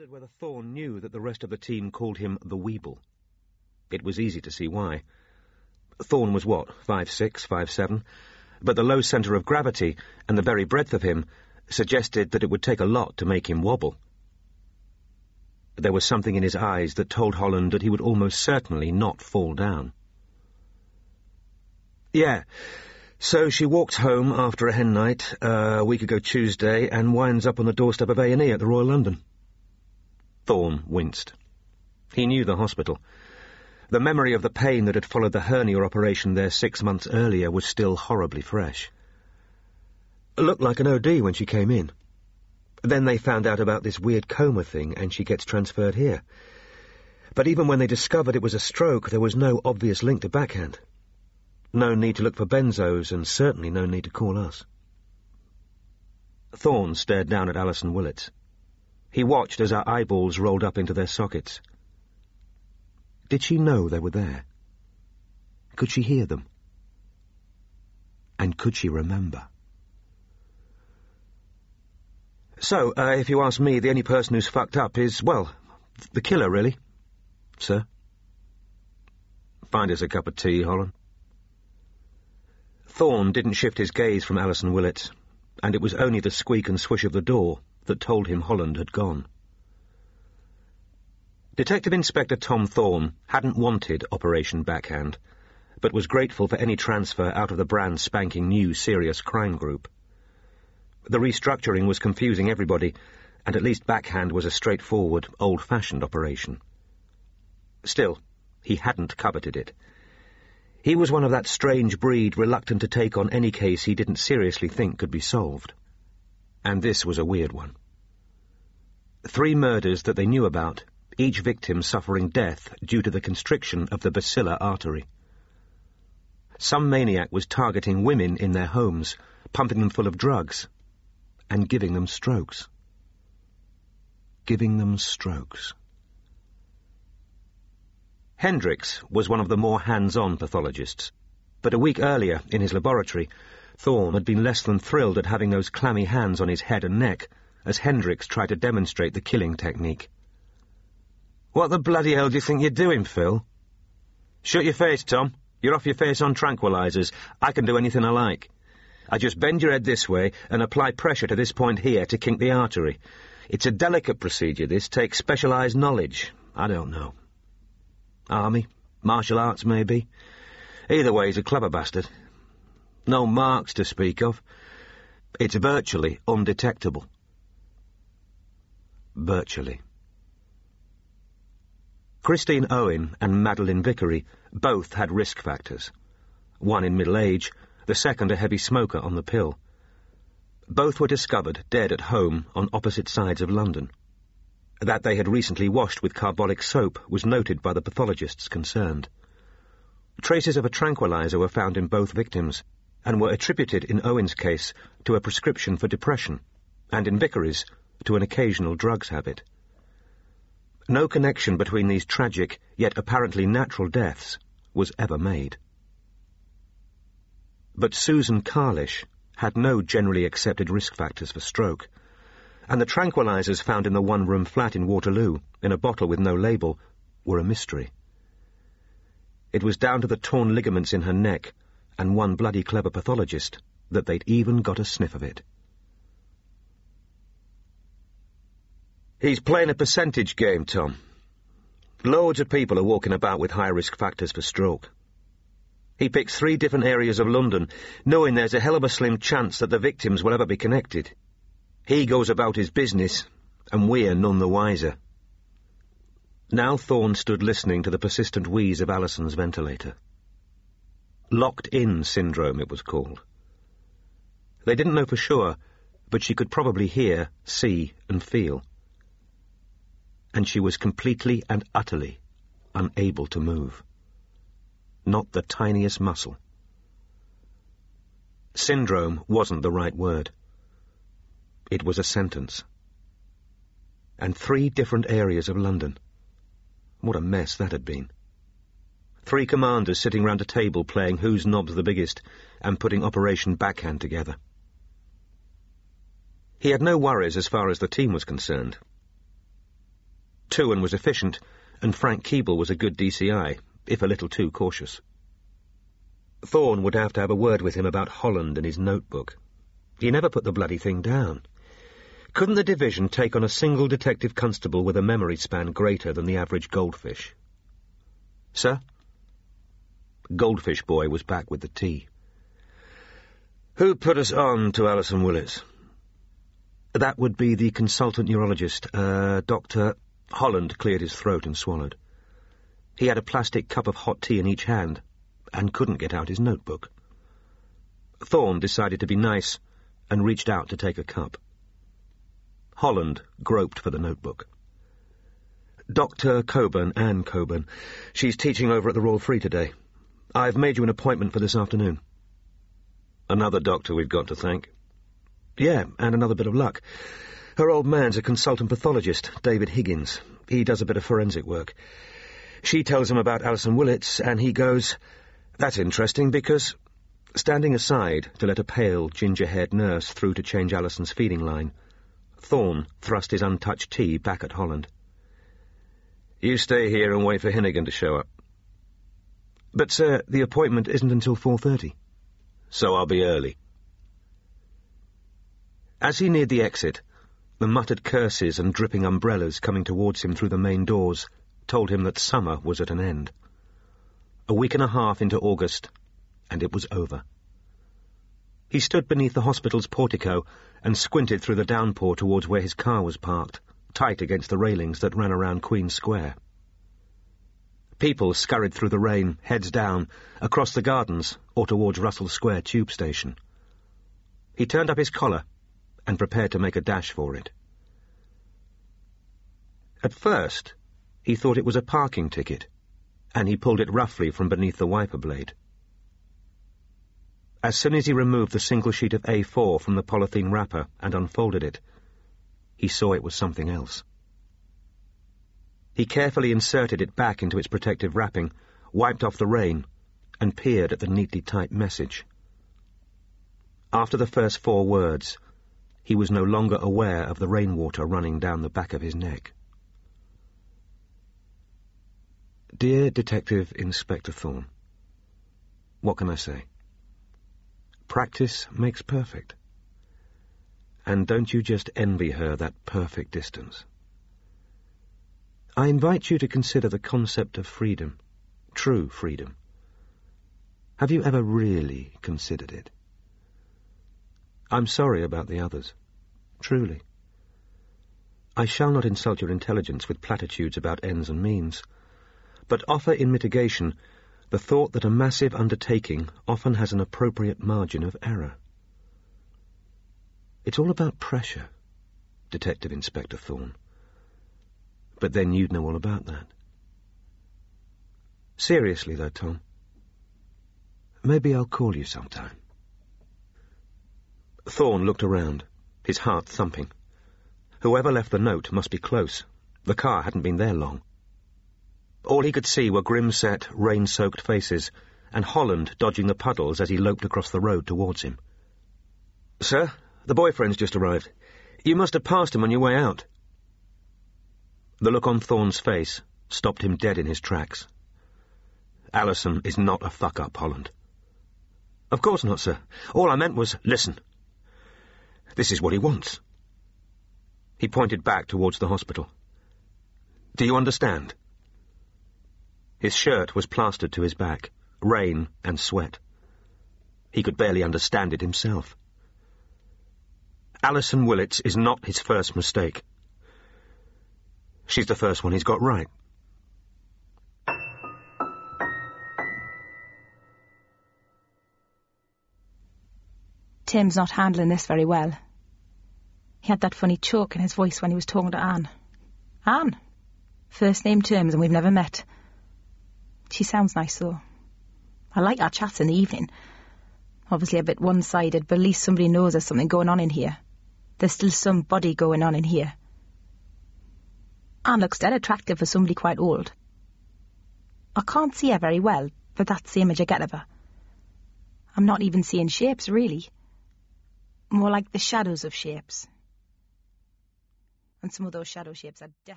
wondered whether Thorne knew that the rest of the team called him the Weeble. It was easy to see why. Thorne was what, five six, five seven? But the low centre of gravity and the very breadth of him suggested that it would take a lot to make him wobble. There was something in his eyes that told Holland that he would almost certainly not fall down. Yeah. So she walked home after a hen night, uh, a week ago Tuesday, and winds up on the doorstep of A&E at the Royal London. Thorne winced. He knew the hospital. The memory of the pain that had followed the hernia operation there six months earlier was still horribly fresh. It looked like an OD when she came in. Then they found out about this weird coma thing, and she gets transferred here. But even when they discovered it was a stroke, there was no obvious link to backhand. No need to look for benzos, and certainly no need to call us. Thorne stared down at Alison Willetts. He watched as her eyeballs rolled up into their sockets. Did she know they were there? Could she hear them? And could she remember? So, uh, if you ask me, the only person who's fucked up is, well, the killer, really. Sir? Find us a cup of tea, Holland. Thorne didn't shift his gaze from Alison Willetts, and it was only the squeak and swish of the door that told him Holland had gone. Detective Inspector Tom Thorne hadn't wanted Operation Backhand, but was grateful for any transfer out of the brand spanking new serious crime group. The restructuring was confusing everybody, and at least Backhand was a straightforward, old-fashioned operation. Still, he hadn't coveted it. He was one of that strange breed reluctant to take on any case he didn't seriously think could be solved. And this was a weird one. Three murders that they knew about, each victim suffering death due to the constriction of the basilar artery. Some maniac was targeting women in their homes, pumping them full of drugs, and giving them strokes. Giving them strokes. Hendricks was one of the more hands-on pathologists, but a week earlier, in his laboratory, Thorne had been less than thrilled at having those clammy hands on his head and neck as Hendricks tried to demonstrate the killing technique. What the bloody hell do you think you're doing, Phil? Shut your face, Tom. You're off your face on tranquilizers. I can do anything I like. I just bend your head this way and apply pressure to this point here to kink the artery. It's a delicate procedure, this takes specialized knowledge. I don't know. Army, martial arts, maybe. Either way, he's a clever bastard. No marks to speak of. It's virtually undetectable. Virtually. Christine Owen and Madeline Vickery both had risk factors. One in middle age, the second a heavy smoker on the pill. Both were discovered dead at home on opposite sides of London. That they had recently washed with carbolic soap was noted by the pathologists concerned. Traces of a tranquilizer were found in both victims, and were attributed in Owen's case to a prescription for depression, and in Vickery's to an occasional drugs habit. No connection between these tragic, yet apparently natural deaths was ever made. But Susan Carlish had no generally accepted risk factors for stroke, and the tranquilizers found in the one-room flat in Waterloo, in a bottle with no label, were a mystery. It was down to the torn ligaments in her neck, and one bloody clever pathologist, that they'd even got a sniff of it. He's playing a percentage game, Tom. Loads of people are walking about with high risk factors for stroke. He picks three different areas of London, knowing there's a hell of a slim chance that the victims will ever be connected. He goes about his business, and we're none the wiser. Now Thorne stood listening to the persistent wheeze of Alison's ventilator. Locked-in syndrome, it was called. They didn't know for sure, but she could probably hear, see, and feel. And she was completely and utterly unable to move. Not the tiniest muscle. Syndrome wasn't the right word. It was a sentence. And three different areas of London. What a mess that had been. Three commanders sitting round a table playing whose knob's the biggest and putting Operation Backhand together. He had no worries as far as the team was concerned. Tughan was efficient, and Frank Keable was a good DCI, if a little too cautious. Thorne would have to have a word with him about Holland and his notebook. He never put the bloody thing down. Couldn't the division take on a single detective constable with a memory span greater than the average goldfish? Sir? Goldfish boy was back with the tea. Who put us on to Alison Willetts? That would be the consultant neurologist, uh, Dr. Holland cleared his throat and swallowed. He had a plastic cup of hot tea in each hand, and couldn't get out his notebook. Thorne decided to be nice, and reached out to take a cup. Holland groped for the notebook. Dr. Coburn, Anne Coburn. She's teaching over at the Royal Free today. I've made you an appointment for this afternoon. Another doctor we've got to thank. Yeah, and another bit of luck. Her old man's a consultant pathologist, David Higgins. He does a bit of forensic work. She tells him about Alison Willetts, and he goes, That's interesting because... Standing aside to let a pale, ginger-haired nurse through to change Alison's feeding line, Thorne thrust his untouched tea back at Holland. You stay here and wait for Hinnigan to show up. But, sir, the appointment isn't until 4.30. So I'll be early. As he neared the exit, the muttered curses and dripping umbrellas coming towards him through the main doors told him that summer was at an end. A week and a half into August, and it was over. He stood beneath the hospital's portico and squinted through the downpour towards where his car was parked, tight against the railings that ran around Queen Square. People scurried through the rain, heads down, across the gardens or towards Russell Square tube station. He turned up his collar and prepared to make a dash for it. At first, he thought it was a parking ticket, and he pulled it roughly from beneath the wiper blade. As soon as he removed the single sheet of A4 from the polythene wrapper and unfolded it, he saw it was something else. He carefully inserted it back into its protective wrapping, wiped off the rain, and peered at the neatly typed message. After the first four words, he was no longer aware of the rainwater running down the back of his neck. Dear Detective Inspector Thorne, what can I say? Practice makes perfect. And don't you just envy her that perfect distance. I invite you to consider the concept of freedom, true freedom. Have you ever really considered it? I'm sorry about the others, truly. I shall not insult your intelligence with platitudes about ends and means, but offer in mitigation the thought that a massive undertaking often has an appropriate margin of error. It's all about pressure, Detective Inspector Thorne. But then you'd know all about that. Seriously, though, Tom. Maybe I'll call you sometime. Thorne looked around, his heart thumping. Whoever left the note must be close. The car hadn't been there long. All he could see were grim-set, rain-soaked faces, and Holland dodging the puddles as he loped across the road towards him. Sir, the boyfriend's just arrived. You must have passed him on your way out. The look on Thorne's face stopped him dead in his tracks. Alison is not a fuck-up, Holland. Of course not, sir. All I meant was, listen. This is what he wants. He pointed back towards the hospital. Do you understand? His shirt was plastered to his back, rain and sweat. He could barely understand it himself. Alison Willetts is not his first mistake. She's the first one he's got right. Tim's not handling this very well. He had that funny choke in his voice when he was talking to Anne. Anne? First name terms and we've never met. She sounds nice, though. I like our chats in the evening. Obviously a bit one-sided, but at least somebody knows there's something going on in here. There's still some body going on in here. Anne looks dead attractive for somebody quite old. I can't see her very well, but that's the image I get of her. I'm not even seeing shapes, really. More like the shadows of shapes. And some of those shadow shapes are definitely...